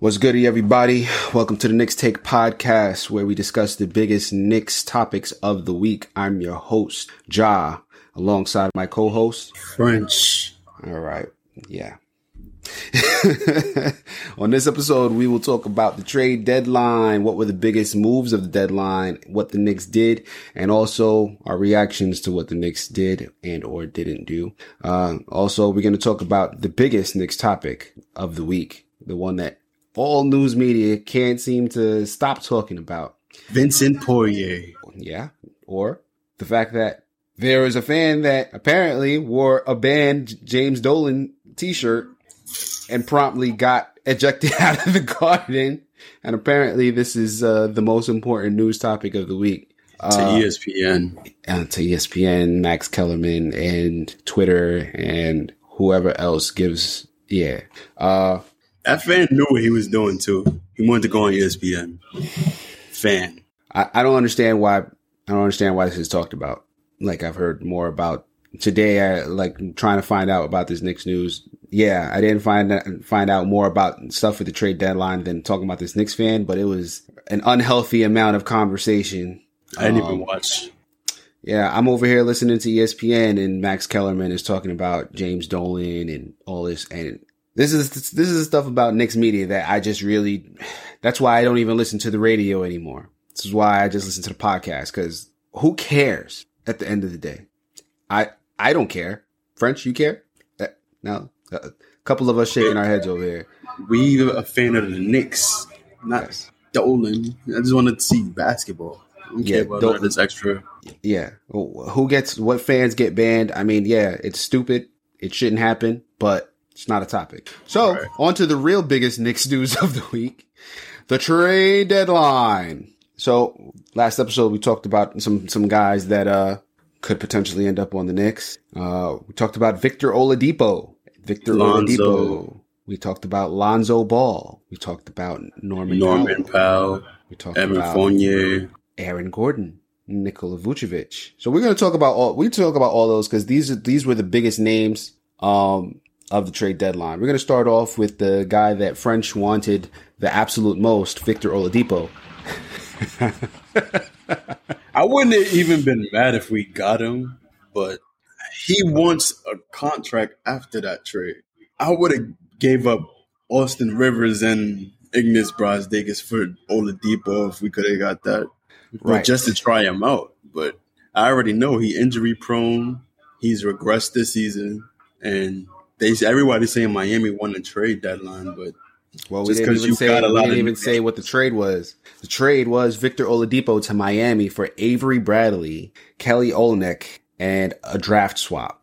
What's good, everybody? Welcome to the Knicks Take podcast, where we discuss the biggest Knicks topics of the week. I'm your host, Jah, alongside my co-host French. All right, yeah. On this episode, we will talk about the trade deadline, what were the biggest moves of the deadline, what the Knicks did, and also our reactions to what the Knicks did and or didn't do. Uh, also, we're going to talk about the biggest Knicks topic of the week, the one that all news media can't seem to stop talking about. Vincent Poirier. Yeah. Or the fact that there is a fan that apparently wore a banned James Dolan t-shirt and promptly got ejected out of the garden. And apparently this is uh, the most important news topic of the week. Uh, to ESPN. Uh, to ESPN, Max Kellerman and Twitter and whoever else gives, yeah. Uh, that fan knew what he was doing too. He wanted to go on ESPN. Fan. I, I don't understand why. I don't understand why this is talked about. Like I've heard more about today. I like trying to find out about this Knicks news. Yeah, I didn't find find out more about stuff with the trade deadline than talking about this Knicks fan. But it was an unhealthy amount of conversation. I didn't um, even watch. Yeah, I'm over here listening to ESPN and Max Kellerman is talking about James Dolan and all this, and this is this is the stuff about Knicks media that I just really. That's why I don't even listen to the radio anymore. This is why I just listen to the podcast because who cares at the end of the day? I I don't care. French, you care? Uh, no, a couple of us shaking our heads over here. We a fan of the Knicks, not yes. Dolan. I just want to see basketball. yeah, about this extra. Yeah, who gets what fans get banned? I mean, yeah, it's stupid. It shouldn't happen, but it's not a topic. So, right. on to the real biggest Knicks news of the week. The trade deadline. So, last episode we talked about some some guys that uh could potentially end up on the Knicks. Uh we talked about Victor Oladipo. Victor Lonzo. Oladipo. We talked about Lonzo Ball. We talked about Norman Norman Powell. Powell. We talked Evan about Fournier. Aaron Gordon. Nikola Vucevic. So we're going to talk about all, we talk about all those because these are, these were the biggest names. Um, of the trade deadline. We're going to start off with the guy that French wanted the absolute most, Victor Oladipo. I wouldn't have even been mad if we got him, but he wants a contract after that trade. I would have gave up Austin Rivers and Ignas Brazdeikis for Oladipo if we could have got that, right. just to try him out. But I already know he injury prone. He's regressed this season, and they everybody's saying Miami won the trade deadline, but well, we didn't even say we didn't even say what the trade was. The trade was Victor Oladipo to Miami for Avery Bradley, Kelly Olynyk, and a draft swap.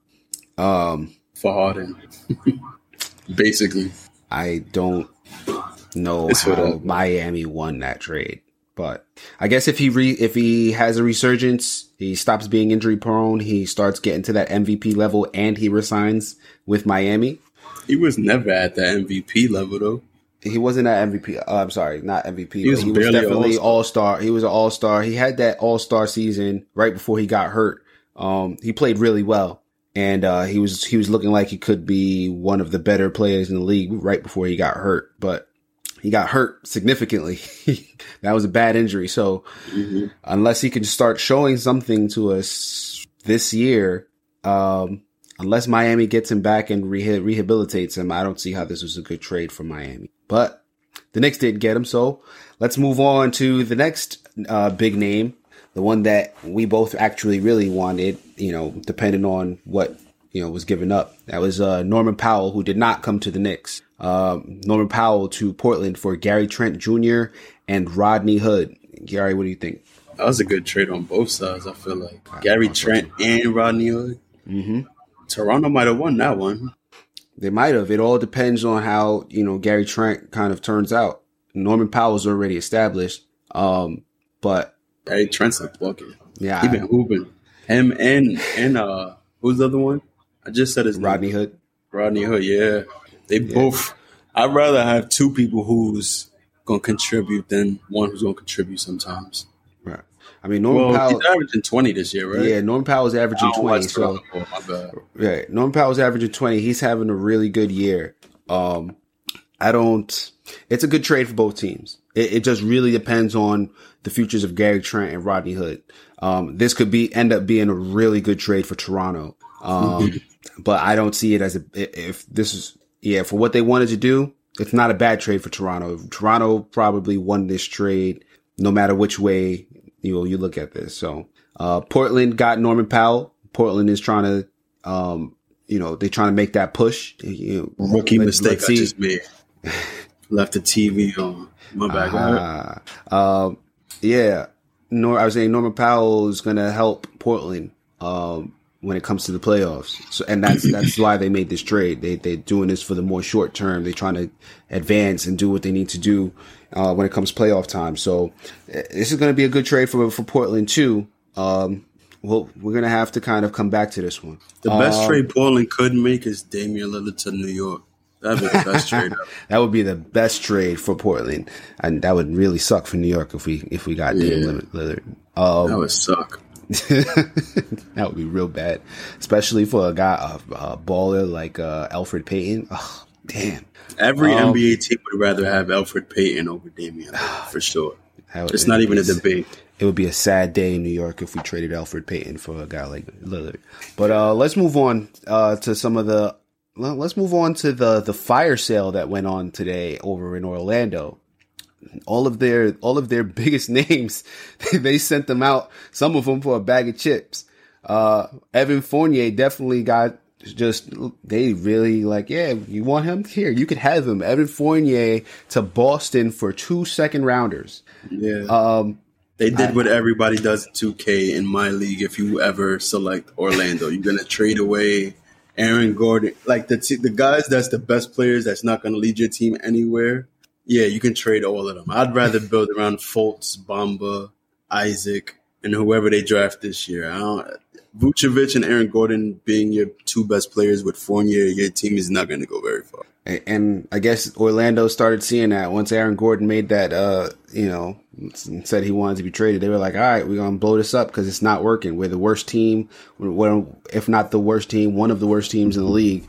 Um, for Harden, basically. I don't know it's how Miami won that trade. But I guess if he re, if he has a resurgence, he stops being injury prone, he starts getting to that MVP level, and he resigns with Miami. He was never at the MVP level though. He wasn't at MVP. Uh, I'm sorry, not MVP. He was, he was definitely all star. He was an all star. He had that all star season right before he got hurt. Um, he played really well, and uh, he was he was looking like he could be one of the better players in the league right before he got hurt. But he got hurt significantly. that was a bad injury. So mm-hmm. unless he can start showing something to us this year, um, unless Miami gets him back and re- rehabilitates him, I don't see how this was a good trade for Miami. But the Knicks did get him. So let's move on to the next uh, big name, the one that we both actually really wanted. You know, depending on what you know was given up. That was uh, Norman Powell, who did not come to the Knicks uh, Norman Powell to Portland for Gary Trent Jr. and Rodney Hood. Gary, what do you think? That was a good trade on both sides. I feel like Gary Trent and Rodney Hood. Mm-hmm. Toronto might have won that one. They might have. It all depends on how you know Gary Trent kind of turns out. Norman Powell's already established, um, but Gary Trent's a bucket. Yeah, he been hooping. Him and and uh, who's the other one? I just said his Rodney name. Hood. Rodney Hood. Yeah, they yeah. both. I'd rather have two people who's going to contribute than one who's going to contribute sometimes. Right. I mean, Norman well, Powell. He's averaging 20 this year, right? Yeah, Norman Powell's averaging 20. So, oh, my bad. Yeah, Norman Powell's averaging 20. He's having a really good year. Um, I don't. It's a good trade for both teams. It, it just really depends on the futures of Gary Trent and Rodney Hood. Um, this could be end up being a really good trade for Toronto. Um, but I don't see it as a if this is yeah for what they wanted to do. It's not a bad trade for Toronto. Toronto probably won this trade no matter which way you know you look at this. So uh, Portland got Norman Powell. Portland is trying to um, you know they're trying to make that push. You know, Rookie let, mistake I just made. Left the TV on. My bad. Uh, um, yeah. Nor I was saying Norman Powell is going to help Portland um, when it comes to the playoffs. So, and that's that's why they made this trade. They they're doing this for the more short term. They're trying to advance and do what they need to do uh, when it comes playoff time. So this is going to be a good trade for for Portland too. Um, well, we're gonna have to kind of come back to this one. The best um, trade Portland could make is Damian Lillard to New York. That'd be the best trade. that would be the best trade for Portland, and that would really suck for New York if we if we got yeah. Damian Lillard. Um, that would suck. that would be real bad, especially for a guy a, a baller like uh, Elfrid Payton. Oh, damn. Every um, NBA team would rather have Alfred Payton over Damian for sure. It's not even a debate. It would be a sad day in New York if we traded Alfred Payton for a guy like Lillard. But uh, let's move on uh, to some of the. Let's move on to the the fire sale that went on today over in Orlando all of their all of their biggest names, they sent them out. Some of them for a bag of chips. Uh, Evan Fournier definitely got just they really like yeah you want him here you could have him Evan Fournier to Boston for two second rounders. Yeah. Um, they did I, what everybody does in 2K in my league. If you ever select Orlando, you're gonna trade away Aaron Gordon, like the t- the guys that's the best players. That's not gonna lead your team anywhere yeah, you can trade all of them. I'd rather build around Fultz, Bamba, Isaac, and whoever they draft this year. I don't, Vucevic and Aaron Gordon being your two best players with Fournier, your team is not going to go very far. And I guess Orlando started seeing that once Aaron Gordon made that, uh, you know, said he wanted to be traded. They were like, all right, we're going to blow this up because it's not working. We're the worst team, we're, if not the worst team, one of the worst teams in the league.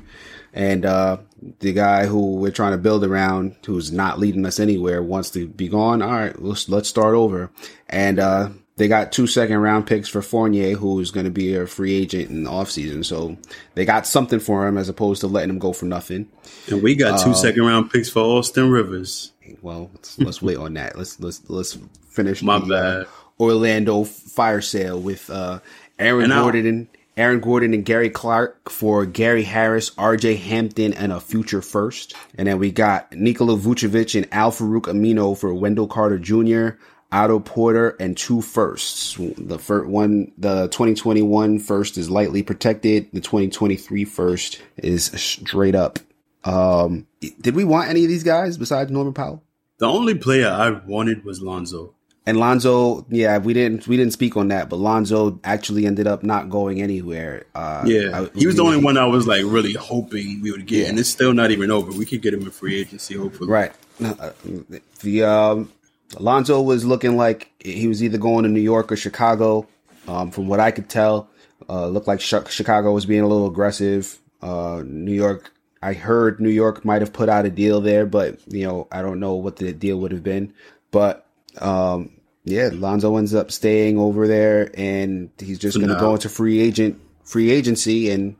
And, uh, the guy who we're trying to build around, who's not leading us anywhere, wants to be gone. All right, let's let's start over. And uh, they got two second round picks for Fournier, who's going to be a free agent in the offseason. So they got something for him as opposed to letting him go for nothing. And we got two uh, second round picks for Austin Rivers. Well, let's, let's wait on that. Let's let's let's finish my the, bad. Uh, Orlando fire sale with uh, Aaron and Gordon Aaron Gordon and Gary Clark for Gary Harris, RJ Hampton, and a future first. And then we got Nikola Vucevic and Al Farouq Aminu for Wendell Carter Jr., Otto Porter, and two firsts. The first one, the 2021 first is lightly protected. The 2023 first is straight up. Um, did we want any of these guys besides Norman Powell? The only player I wanted was Lonzo. And Lonzo, yeah, we didn't we didn't speak on that, but Lonzo actually ended up not going anywhere. Uh, yeah, I, he was the only one I was like really hoping we would get, yeah. and it's still not even over. We could get him in free agency, hopefully. Right. Uh, the um, Lonzo was looking like he was either going to New York or Chicago. Um, from what I could tell, uh, looked like Chicago was being a little aggressive. Uh, New York, I heard New York might have put out a deal there, but you know I don't know what the deal would have been. But um, yeah, Lonzo ends up staying over there, and he's just going to go into free agent free agency, and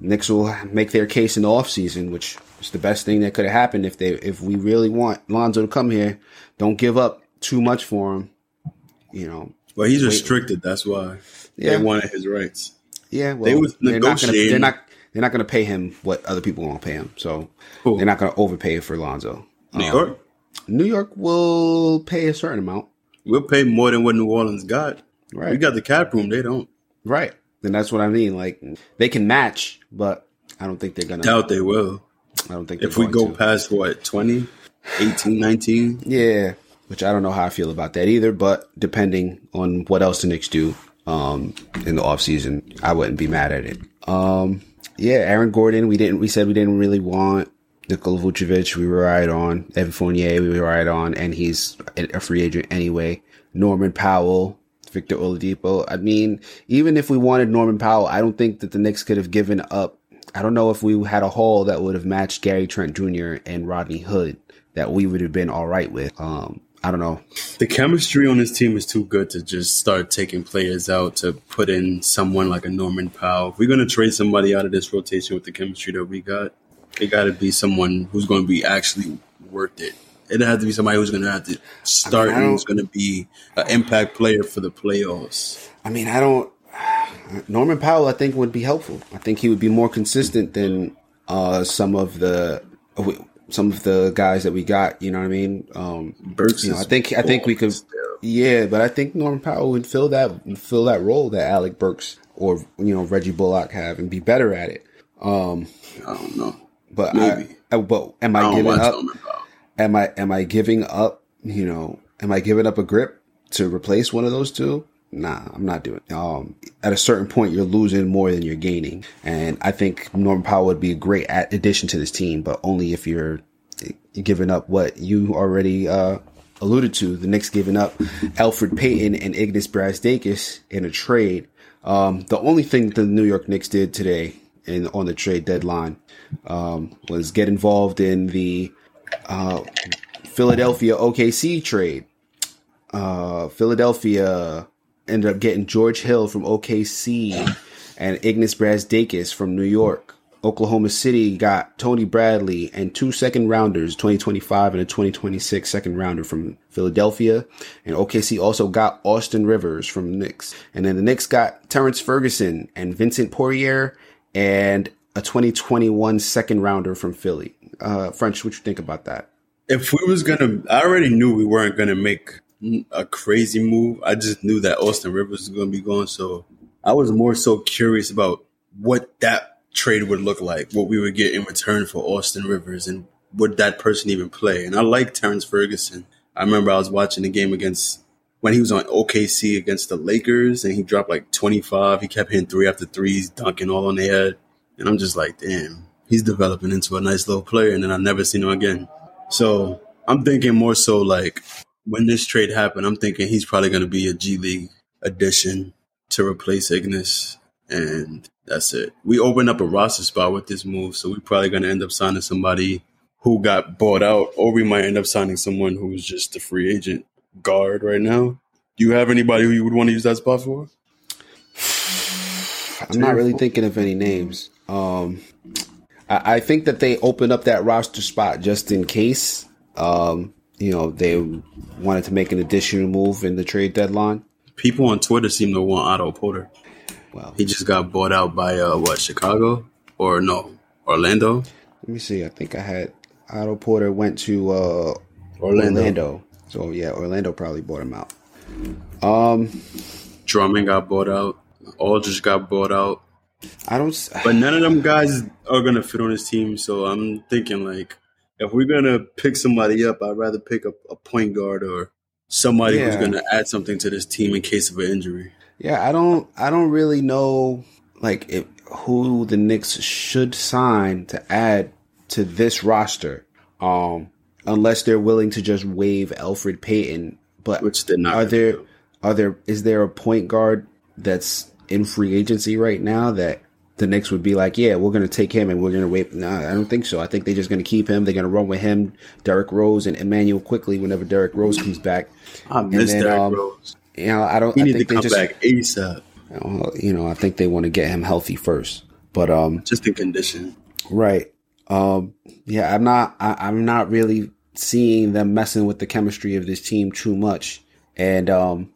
Knicks will make their case in the offseason, which is the best thing that could have happened if they if we really want Lonzo to come here. Don't give up too much for him, you know. Well, he's restricted. That's why yeah. they wanted his rights. Yeah, well, they was they're not gonna they're not they're not going to pay him what other people want to pay him, so Ooh. they're not going to overpay for Lonzo. New um, York. New York will pay a certain amount. We'll pay more than what New Orleans got. Right. We got the cap room. They don't. Right. And that's what I mean. Like they can match, but I don't think they're gonna. Doubt they will. I don't think if we go to. past what 20, 18, 19. Yeah, which I don't know how I feel about that either. But depending on what else the Knicks do um, in the offseason, I wouldn't be mad at it. Um, yeah, Aaron Gordon. We didn't. We said we didn't really want. Nikola Vucevic, we were right on. Evan Fournier, we were right on, and he's a free agent anyway. Norman Powell, Victor Oladipo. I mean, even if we wanted Norman Powell, I don't think that the Knicks could have given up I don't know if we had a haul that would have matched Gary Trent Jr. and Rodney Hood that we would have been all right with. Um, I don't know. The chemistry on this team is too good to just start taking players out to put in someone like a Norman Powell. If we're going to trade somebody out of this rotation with the chemistry that we got, it got to be someone who's going to be actually worth it. It has to be somebody who's going to have to start I mean, and who's going to be an impact player for the playoffs. I mean, I don't. Norman Powell, I think, would be helpful. I think he would be more consistent than uh, some of the some of the guys that we got. You know what I mean? Um, Burks. You know, I think I think we could. Yeah, but I think Norman Powell would fill that fill that role that Alec Burks or you know Reggie Bullock have and be better at it. Um, I don't know, but Maybe. I, but am I, I giving up? Am I am I giving up? You know, am I giving up a grip to replace one of those two? Nah, I'm not doing. Um, at a certain point, you're losing more than you're gaining, and I think Norman Powell would be a great addition to this team, but only if you're giving up what you already uh, alluded to. The Knicks giving up Alfred Payton and Ignas Brazdeikis in a trade. Um, the only thing the New York Knicks did today in on the trade deadline um, was get involved in the uh, Philadelphia OKC trade. Uh, Philadelphia ended up getting George Hill from OKC and Ignas Brazdeikis from New York. Oklahoma City got Tony Bradley and two second rounders, 2025 and a 2026 second rounder from Philadelphia. And OKC also got Austin Rivers from Knicks. And then the Knicks got Terrence Ferguson and Vincent Poirier and a 2021 second rounder from Philly. Uh, French, what you think about that? If we was gonna, I already knew we weren't gonna make a crazy move. I just knew that Austin Rivers was gonna be gone, so I was more so curious about what that trade would look like, what we would get in return for Austin Rivers, and would that person even play? And I like Terrence Ferguson. I remember I was watching the game against when he was on OKC against the Lakers, and he dropped like 25. He kept hitting three after threes, dunking all on the head. And I'm just like, damn, he's developing into a nice little player, and then I've never seen him again. So I'm thinking more so like when this trade happened, I'm thinking he's probably going to be a G League addition to replace Ignas, and that's it. We opened up a roster spot with this move, so we're probably going to end up signing somebody who got bought out, or we might end up signing someone who's just a free agent guard right now. Do you have anybody who you would want to use that spot for? I'm not really thinking of any names. Um, I, I, think that they opened up that roster spot just in case. Um, you know, they wanted to make an additional move in the trade deadline. People on Twitter seem to want Otto Porter. Well, he just got bought out by uh, what Chicago or no Orlando. Let me see. I think I had Otto Porter went to uh, Orlando. Orlando. So yeah, Orlando probably bought him out. Um, Drummond got bought out. Aldridge got bought out. I don't. But none of them guys are gonna fit on his team. So I'm thinking like, if we're gonna pick somebody up, I'd rather pick up a point guard or somebody yeah. who's gonna add something to this team in case of an injury. Yeah, I don't I don't really know like if, who the Knicks should sign to add to this roster. Um unless they're willing to just waive Alfred Payton. But which they're not are there are there is there a point guard that's in free agency right now that the Knicks would be like, yeah, we're going to take him and we're going to wait. No, I don't think so. I think they're just going to keep him. They're going to run with him, Derrick Rose, and Immanuel Quickley whenever Derrick Rose comes back. I miss then, Derrick um, Rose. You know, I don't. He I need to come just, back ASAP. You know, I think they want to get him healthy first, but um, just in condition, right? Um, yeah, I'm not. I, I'm not really seeing them messing with the chemistry of this team too much, and um,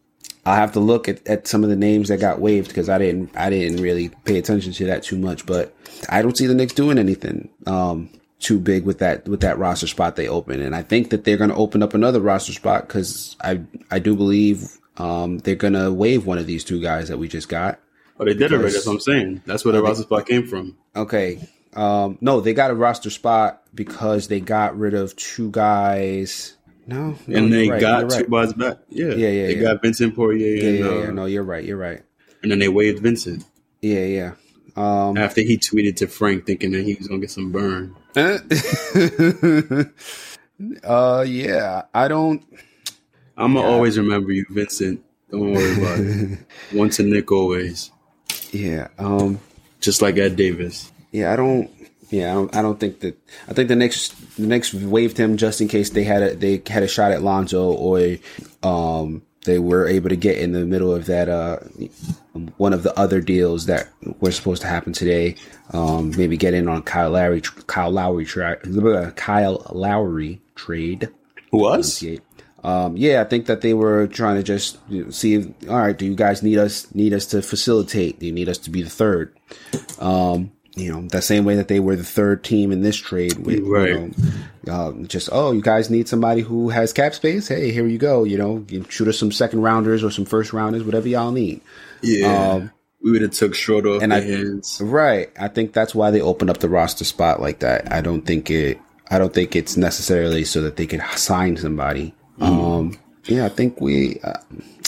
I have to look at, at some of the names that got waived because I didn't I didn't really pay attention to that too much, but I don't see the Knicks doing anything. Um, too big with that with that roster spot they open, and I think that they're going to open up another roster spot because I I do believe um, they're gonna waive one of these two guys that we just got. Oh, they did already. That's what I'm saying. That's where the roster spot came from. Okay. Um, no, they got a roster spot because they got rid of two guys. No, no and they right, got two guys back. Yeah, yeah, yeah. They yeah. got Vincent Poirier. Yeah, and, yeah, yeah. Uh, no, you're right. You're right. And then they waived Vincent. Yeah, yeah. Um, After he tweeted to Frank, thinking that he was gonna get some burn. uh, yeah. I don't. I'm gonna yeah. always remember you, Vincent. Don't worry about it. Once a Knick, always. Yeah. Um. Just like Ed Davis. yeah, I don't. Yeah, I don't. I don't think that. I think the Knicks the Knicks waived him just in case they had a they had a shot at Lonzo or um they were able to get in the middle of that uh one of the other deals that were supposed to happen today. Um, maybe get in on Kyle Lowry Kyle Lowry tra- Kyle Lowry trade. Who was? Um, yeah, I think that they were trying to just see. If, all right, do you guys need us need us to facilitate? Do you need us to be the third? Um, you know, the same way that they were the third team in this trade. With, right. You know, uh, just oh, you guys need somebody who has cap space. Hey, here you go. You know, shoot us some second rounders or some first rounders, whatever y'all need. Yeah. Um, we would have took short off and I, hands. Right. I think that's why they opened up the roster spot like that. I don't think it. I don't think it's necessarily so that they could sign somebody. Mm. Um. Yeah, I think we. Uh,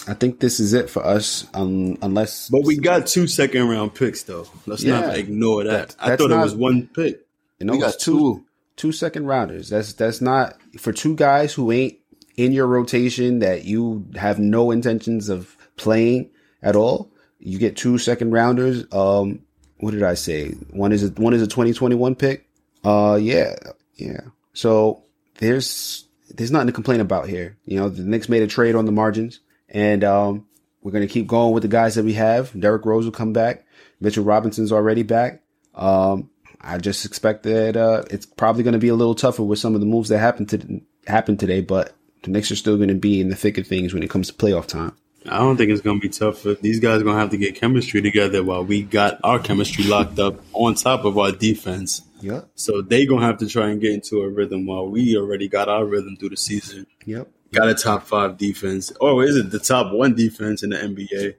I think this is it for us, um, unless. But we got two second round picks, though. Let's yeah, not ignore that. that I thought not, it was one pick. You know, we got two, two two second rounders. That's that's not for two guys who ain't in your rotation that you have no intentions of playing at all. You get two second rounders. Um, what did I say? One is a, one is a 2021 pick. Uh, yeah, yeah. So there's there's nothing to complain about here. You know, the Knicks made a trade on the margins. And um, we're going to keep going with the guys that we have. Derrick Rose will come back. Mitchell Robinson's already back. Um, I just expect that uh, it's probably going to be a little tougher with some of the moves that happened to happen today, but the Knicks are still going to be in the thick of things when it comes to playoff time. I don't think it's going to be tough. These guys are going to have to get chemistry together while we got our chemistry locked up on top of our defense. Yeah. So they going to have to try and get into a rhythm while we already got our rhythm through the season. Yep got a top five defense. Or is it the top one defense in the NBA?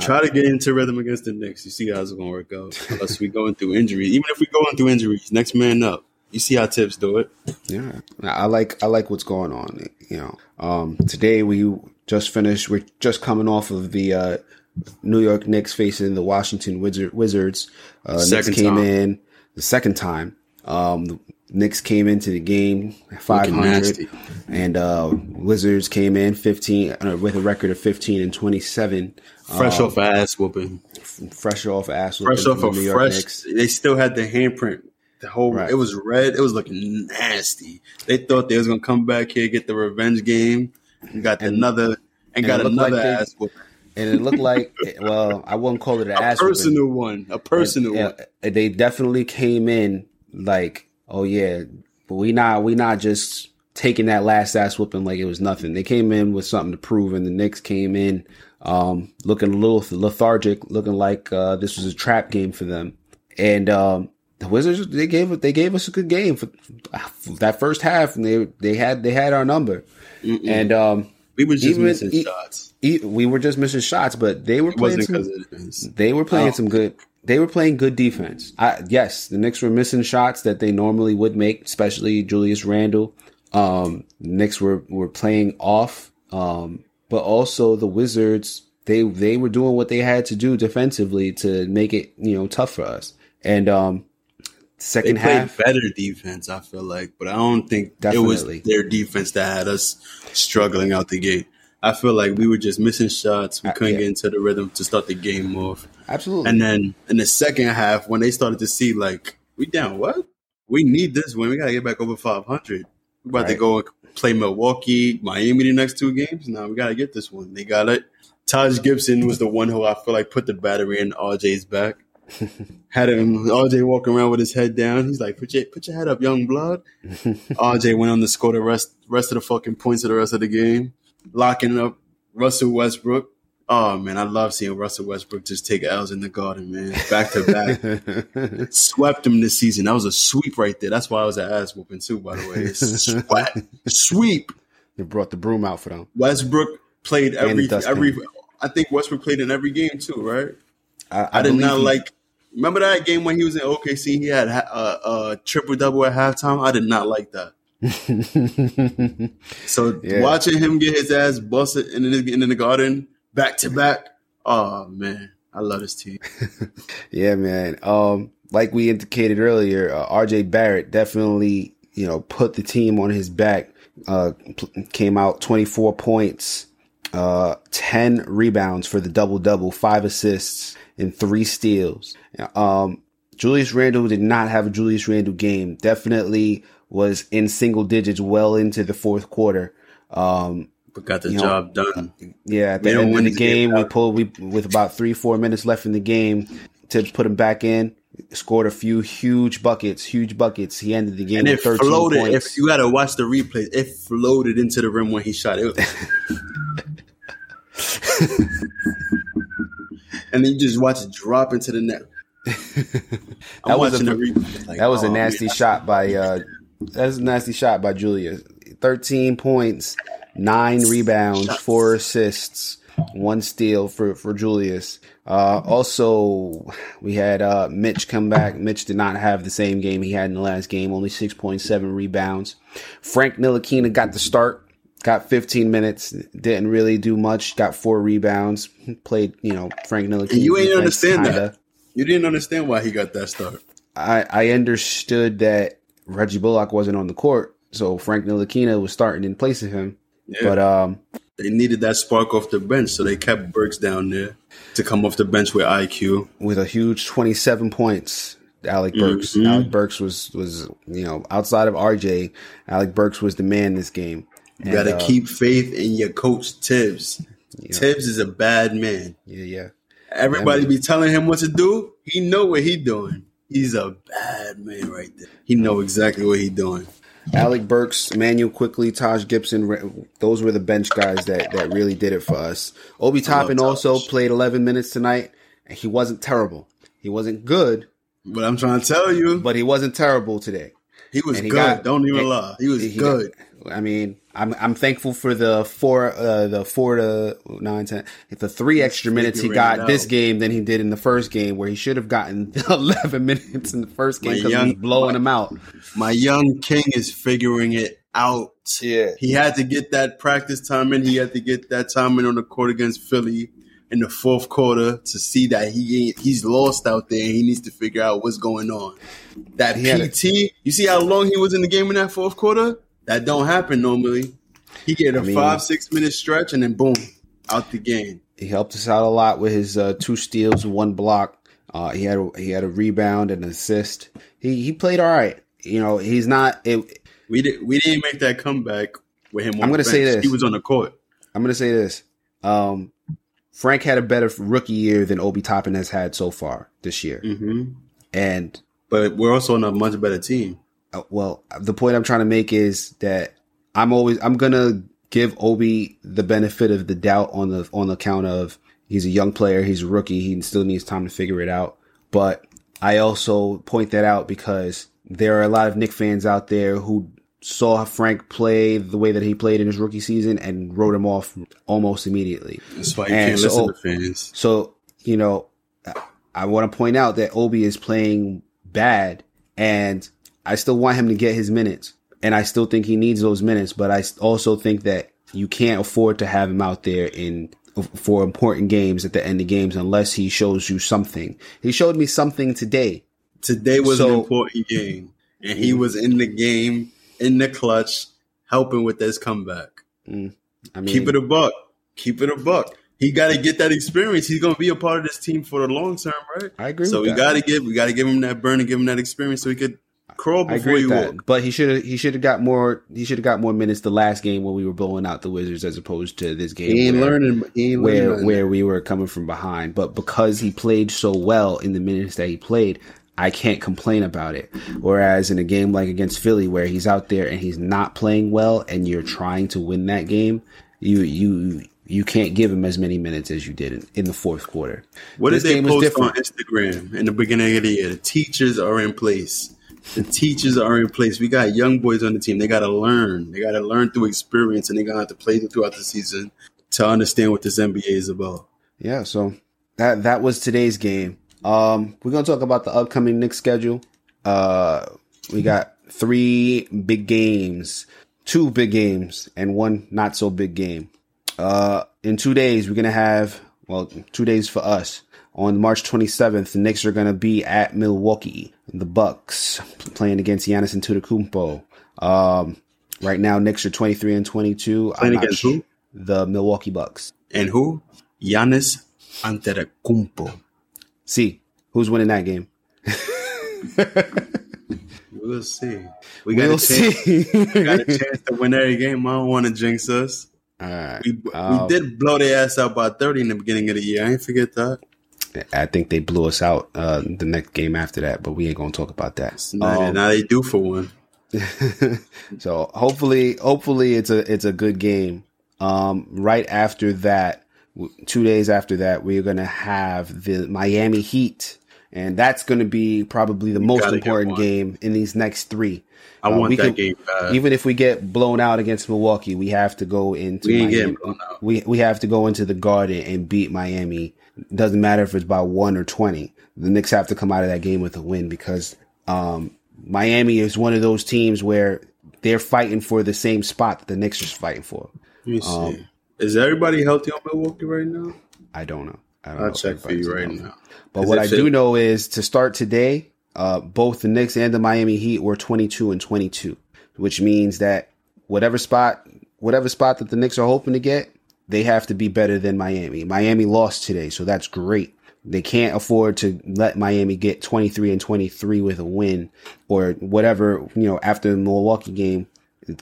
Try to get into rhythm against the Knicks. You see how it's going to work out. Unless we going through injuries. Even if we going through injuries, next man up. You see how Thibs do it. Yeah, I like I like what's going on. You know, um, today we just finished. We're just coming off of the uh, New York Knicks facing the Washington Wizard, Wizards. Uh, Knicks came time. in the second time. Um, Knicks came into the game 500 and uh, Wizards came in 15 uh, with a record of 15 and 27. Fresh um, off ass whooping. Fresh off ass whooping. Fresh off a New fresh. Knicks. They still had the handprint. The whole right. it was red. It was looking nasty. They thought they was gonna come back here get the revenge game. And got and, another and, and got another like ass whooping. And it looked like, well, I wouldn't call it an a ass personal one. A personal and, one. They definitely came in like oh yeah, but we not we not just taking that last ass whooping like it was nothing. They came in with something to prove, and the Knicks came in um, looking a little lethargic, looking like uh, this was a trap game for them. And um, the Wizards they gave they gave us a good game for, for that first half, and they they had they had our number. Mm-mm. And um, we were just even, missing e- shots. E- we were just missing shots, but they were playing some. They were playing oh. some good they were playing good defense. I, yes, the Knicks were missing shots that they normally would make, especially Julius Randle. Um, Knicks were, were playing off. Um, but also the Wizards, they, they were doing what they had to do defensively to make it, you know, tough for us. And, um, second half better defense, I feel like, but I don't think Definitely. it was their defense that had us struggling out the gate. I feel like we were just missing shots. We uh, couldn't yeah. get into the rhythm to start the game off. Absolutely. And then in the second half, when they started to see like we down what we need this win, we gotta get back over five hundred. We're about right. to go play Milwaukee, Miami the next two games. Now we gotta get this one. They got it. Taj Gibson was the one who I feel like put the battery in RJ's back. Had him RJ walking around with his head down. He's like, "Put your put your head up, young blood." RJ went on to score the rest rest of the fucking points of the rest of the game locking up Russell Westbrook. Oh man, I love seeing Russell Westbrook just take L's in the garden, man. Back to back. Swept him this season. That was a sweep right there. That's why I was at ass whooping too, by the way. Sweat. Sweep. They brought the broom out for them. Westbrook played every every I think Westbrook played in every game too, right? I, I, I did not he, like remember that game when he was in OKC, he had a, a uh, uh, triple double at halftime? I did not like that. so yeah. watching him get his ass busted in the, in the garden back to back, oh man, I love this team. yeah, man. Um, like we indicated earlier, uh, RJ Barrett definitely, you know, put the team on his back. Uh, came out 24 points, uh, 10 rebounds for the double double, five assists and three steals. Um, Julius Randle did not have a Julius Randle game. Definitely was in single digits well into the fourth quarter. Um, but got the job know, done. Yeah, at the end of the game, we pulled we with about three four minutes left in the game. Thibs put him back in. Scored a few huge buckets, huge buckets. He ended the game and with 13 floated, points. If you got to watch the replay, it floated into the rim when he shot it. and then you just watch it drop into the net. that was a, like, that was oh, a nasty man. shot by uh, that was a nasty shot by Julius. Thirteen points, nine rebounds, four assists, one steal for for Julius. Uh, also, we had uh, Mitch come back. Mitch did not have the same game he had in the last game. Only six point seven rebounds. Frank Ntilikina got the start. Got 15 minutes. Didn't really do much. Got four rebounds. Played, you know, Frank Ntilikina. You ain't understand kinda. that. You didn't understand why he got that start. I I understood that Reggie Bullock wasn't on the court, so Frank Ntilikina was starting in place of him. Yeah. But um, they needed that spark off the bench, so they kept Burks down there to come off the bench with IQ with a huge twenty-seven points. Alec Burks. Mm-hmm. Alec Burks was was you know outside of RJ, Alec Burks was the man this game. You got to uh, keep faith in your coach Thibs. Tibbs is a bad man. Yeah, yeah. Everybody be telling him what to do. He know what he doing. He's a bad man right there. He know exactly what he doing. Alec Burks, Immanuel Quickley, Taj Gibson, those were the bench guys that, that really did it for us. Obi Toppin also played 11 minutes tonight, and he wasn't terrible. He wasn't good. But I'm trying to tell you. But he wasn't terrible today. He was he good. Got, Don't even lie. He was he good. I mean, I'm I'm thankful for the four uh, the four to nine ten the three extra minutes he got this game than he did in the first game where he should have gotten 11 minutes in the first game because he was blowing my, him out. My young king is figuring it out. Yeah, he had to get that practice time in. He had to get that time in on the court against Philly in the fourth quarter to see that he he's lost out there. He needs to figure out what's going on. That he PT, a, you see how long he was in the game in that fourth quarter? That don't happen normally. He get a I mean, five six minute stretch and then boom, out the game. He helped us out a lot with his uh, two steals, one block. Uh, he had a, he had a rebound and an assist. He he played all right. You know, he's not. It, we did we didn't make that comeback with him. I'm going to say this. He was on the court. I'm going to say this. Um, Frank had a better rookie year than Obi Toppin has had so far this year, mm-hmm. and but we're also on a much better team. Uh, well, the point I'm trying to make is that I'm always I'm gonna give Obi the benefit of the doubt on the on the account of he's a young player, he's a rookie, he still needs time to figure it out. But I also point that out because there are a lot of Knick fans out there who saw Frank play the way that he played in his rookie season and wrote him off almost immediately. That's why you and can't so, listen to fans. So, you know, I want to point out that Obi is playing bad and I still want him to get his minutes, and I still think he needs those minutes. But I also think that you can't afford to have him out there in for important games at the end of games unless he shows you something. He showed me something today. Today was so, an important game, and he was in the game in the clutch, helping with this comeback. Mm, I mean, keep it a buck. Keep it a buck. He got to get that experience. He's going to be a part of this team for the long term, right? I agree. So we got to give we got to give him that burn and give him that experience so he could Crawl before you that. Walk. But he should have he should have got more he should have got more minutes the last game when we were blowing out the Wizards as opposed to this game. He ain't where, learning he ain't where learning. where we were coming from behind. But because he played so well in the minutes that he played, I can't complain about it. Whereas in a game like against Philly where he's out there and he's not playing well and you're trying to win that game, you you you can't give him as many minutes as you did in, in the fourth quarter. What this did they post on Instagram in the beginning of the year? The teachers are in place. The teachers are in place. We got young boys on the team. They got to learn. They got to learn through experience, and they got to have to play throughout the season to understand what this NBA is about. Yeah. So that that was today's game. Um, we're gonna talk about the upcoming Knicks schedule. Uh, we got three big games, two big games, and one not so big game. Uh, in two days, we're gonna have well, two days for us on March 27th, the Knicks are going to be at Milwaukee. The Bucks playing against Giannis Antetokounmpo. Um, right now, Knicks are 23 and 22. Playing against sure. who? The Milwaukee Bucks. And who? Giannis Antetokounmpo. See, who's winning that game? we'll see. We got we'll a chance. See. got a chance to win every game. I don't want to jinx us. All right. We, um, we did blow their ass out by 30 in the beginning of the year. I ain't forget that. I think they blew us out uh, the next game after that, but we ain't gonna talk about that. um, now they do for one. so hopefully, hopefully it's a it's a good game. Um, right after that, two days after that, we're gonna have the Miami Heat, and that's gonna be probably the most important game in these next three. I uh, want that can, game. Bad. Even if we get blown out against Milwaukee, we have to go into we Miami. We we have to go into the Garden and beat Miami. Doesn't matter if it's by one or twenty. The Knicks have to come out of that game with a win because um, Miami is one of those teams where they're fighting for the same spot that the Knicks are fighting for. Um, is everybody healthy on Milwaukee right now? I don't know. I don't will check for you right now. But what I do know is to start today, uh, both the Knicks and the Miami Heat were 22 and 22, which means that whatever spot, whatever spot that the Knicks are hoping to get, they have to be better than Miami. Miami lost today, so that's great. They can't afford to let Miami get 23 and 23 with a win or whatever, you know, after the Milwaukee game.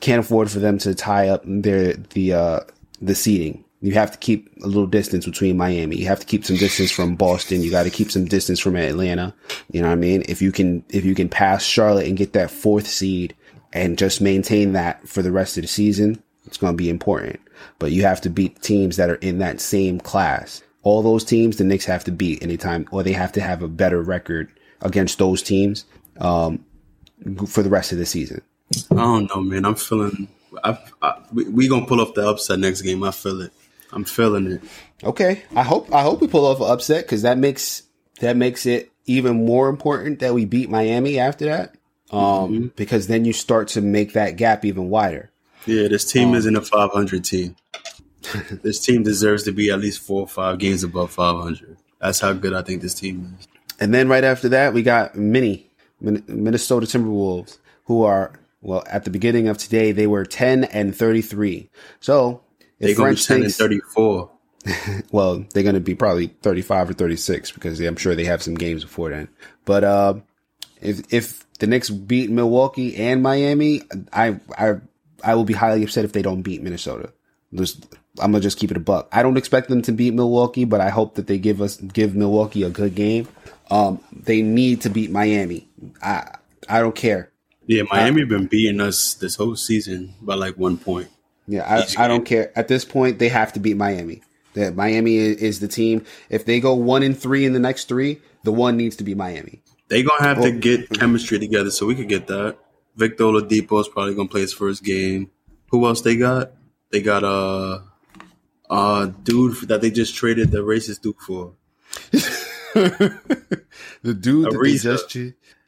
Can't afford for them to tie up their, the, uh, the seating. You have to keep a little distance between Miami. You have to keep some distance from Boston. You got to keep some distance from Atlanta. You know what I mean? If you can, if you can pass Charlotte and get that fourth seed and just maintain that for the rest of the season, it's going to be important. But you have to beat teams that are in that same class. All those teams, the Knicks have to beat anytime, or they have to have a better record against those teams um, for the rest of the season. I don't know, man. I'm feeling. I, I, we, we gonna pull off the upset next game. I feel it. I'm feeling it. Okay, I hope I hope we pull off an upset because that makes that makes it even more important that we beat Miami after that. Um, mm-hmm. because then you start to make that gap even wider. Yeah, this team um, isn't a 500 team. this team deserves to be at least four or five games above 500. That's how good I think this team is. And then right after that, we got mini Minnesota Timberwolves, who are well at the beginning of today they were 10 and 33. So they're going to be 10 thinks, and 34. well, they're going to be probably 35 or 36 because I'm sure they have some games before then. But uh, if if the Knicks beat Milwaukee and Miami, I I I will be highly upset if they don't beat Minnesota. There's, I'm gonna just keep it a buck. I don't expect them to beat Milwaukee, but I hope that they give us give Milwaukee a good game. Um, they need to beat Miami. I I don't care. Yeah, Miami been beating us this whole season by like one point. Yeah, I, I don't care. At this point, they have to beat Miami. That Miami is, the team. If they go one and three in the next three, the one needs to be Miami. They gonna have well, to get chemistry together, so we could get that. Victor Oladipo is probably gonna play his first game. Who else they got? They got a uh, uh, dude that they just traded the racist dude for. the dude that they just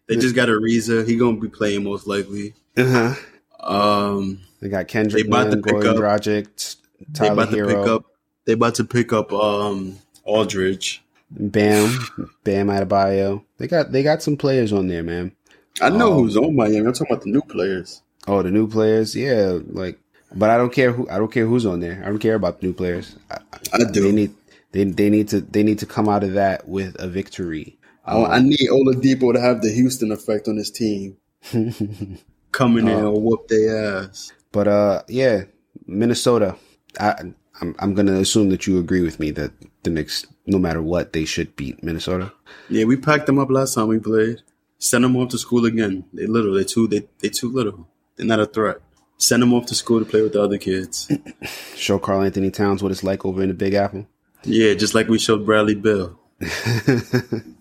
they just got Ariza. He gonna be playing most likely. Uh huh. Um, they got Kendrick, they about to pick up, Dragic, Tyler they about Herro. to pick up. They about to pick up um Aldridge. Bam, Bam Adebayo. They got they got some players on there, man. I know um, who's on Miami. I'm talking about the new players. Oh, the new players, yeah. Like, but I don't care who. I don't care who's on there. I don't care about the new players. I, I do. They need they they need to they need to come out of that with a victory. Um, I need Oladipo to have the Houston effect on his team. Coming in uh, and whoop their ass. But uh, yeah, Minnesota. I I'm I'm gonna assume that you agree with me that the Knicks, no matter what, they should beat Minnesota. Yeah, we packed them up last time we played. Send them off to school again. They little. They too. They they too little. They're not a threat. Send them off to school to play with the other kids. Show Karl-Anthony Towns what it's like over in the Big Apple. Yeah, just like we showed Bradley Beal.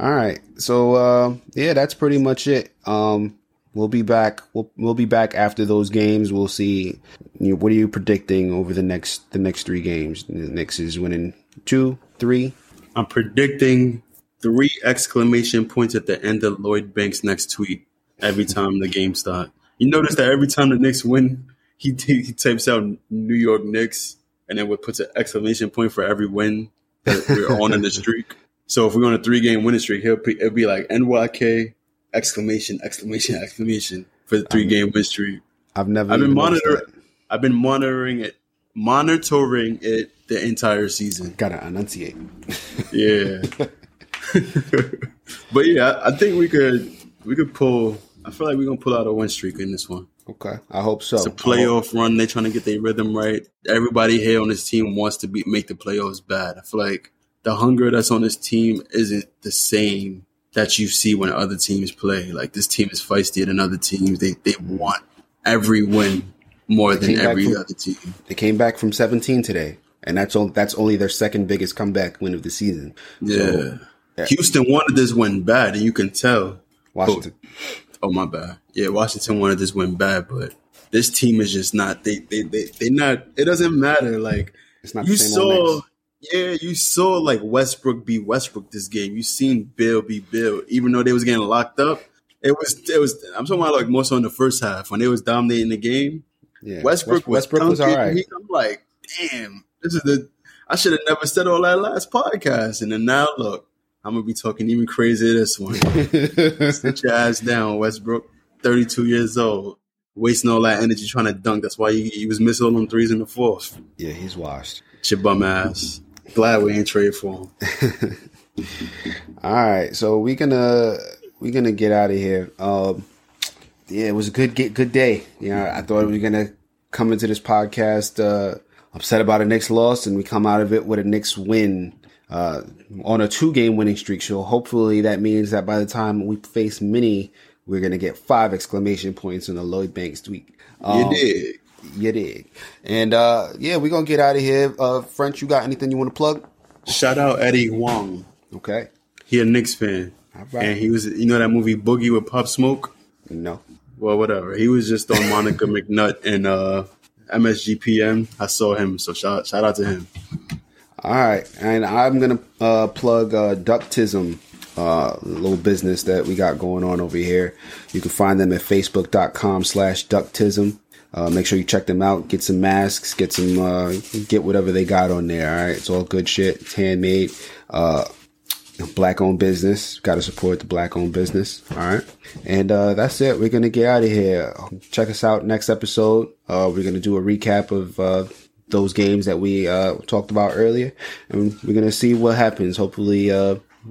All right. So uh, yeah, that's pretty much it. Um, we'll be back. We'll we'll be back after those games. We'll see. You know, what are you predicting over the next the next three games? The Knicks is winning two, three. I'm predicting three exclamation points at the end of Lloyd Banks' next tweet every time the game starts. You notice that every time the Knicks win, he he types out New York Knicks and then puts an exclamation point for every win that we're on in the streak. So if we're on a three game winning streak, he'll it'll be like NYK exclamation exclamation exclamation for the three game win streak. I've never. I've been monitoring. I've been monitoring it, monitoring it the entire season. Gotta enunciate. yeah. but yeah, I think we could we could pull. I feel like we're gonna pull out a win streak in this one. Okay, I hope so. It's a playoff run. They're trying to get their rhythm right. Everybody here on this team wants to be make the playoffs bad. I feel like the hunger that's on this team isn't the same that you see when other teams play. Like this team is feistier than other teams. They they want every win more than every from, other team. They came back from 17 today, and that's only that's only their second biggest comeback win of the season. Yeah. So, yeah. Houston wanted this win bad, and you can tell. Washington. Oh, oh, my bad. Yeah, Washington wanted this win bad, but this team is just not. They they they they not. It doesn't matter. Like it's not. You saw. Yeah, you saw like Westbrook be Westbrook this game. You seen Beal be Beal, even though they was getting locked up. It was it was. I'm talking about like more so in the first half when they was dominating the game. Yeah, Westbrook, Westbrook was, was all right. I'm like, damn, this is the. I should have never said all that last podcast, and then now look, I'm gonna be talking even crazier this one. Sit your ass down, Westbrook. 32 years old, wasting all that energy trying to dunk. That's why he, he was missing all them threes in the fourth. Yeah, he's washed. Your bum ass. Glad we ain't trade for him. all right, so we're gonna we're gonna get out of here. Um, yeah, it was a good good day. You know, I thought we were gonna come into this podcast uh, upset about a Knicks loss, and we come out of it with a Knicks win uh, on a two game winning streak. So hopefully that means that by the time we face Mini, we're gonna get five exclamation points in the Lloyd Banks tweet. Um, you did. You did. And uh, yeah, we're gonna get out of here. Uh, French, you got anything you want to plug? Shout out Eddie Huang. Okay. He a Knicks fan. And he was, you know, that movie Boogie with Pop Smoke. No well, whatever. He was just on Monica McNutt and uh, MSGPN. I saw him, so shout shout out to him. All right, and I'm gonna uh, plug uh, Ductism, uh, little business that we got going on over here. You can find them at facebook.com/slash Ductism. Uh, make sure you check them out. Get some masks. Get some. Uh, get whatever they got on there. All right, it's all good shit. It's handmade. Uh, black owned business. Got to support the black owned business. All right. And uh, that's it. We're to get out of here. Check us out next episode. Uh, we're to do a recap of uh, those games that we uh, talked about earlier. And we're to see what happens. Hopefully,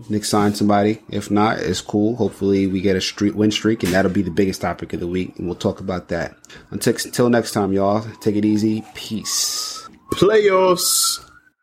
Nick signs somebody. If not, it's cool. Hopefully, we get a street win streak, and that'll be the biggest topic of the week. And we'll talk about that. Until, until next time, y'all. Take it easy. Peace. Playoffs.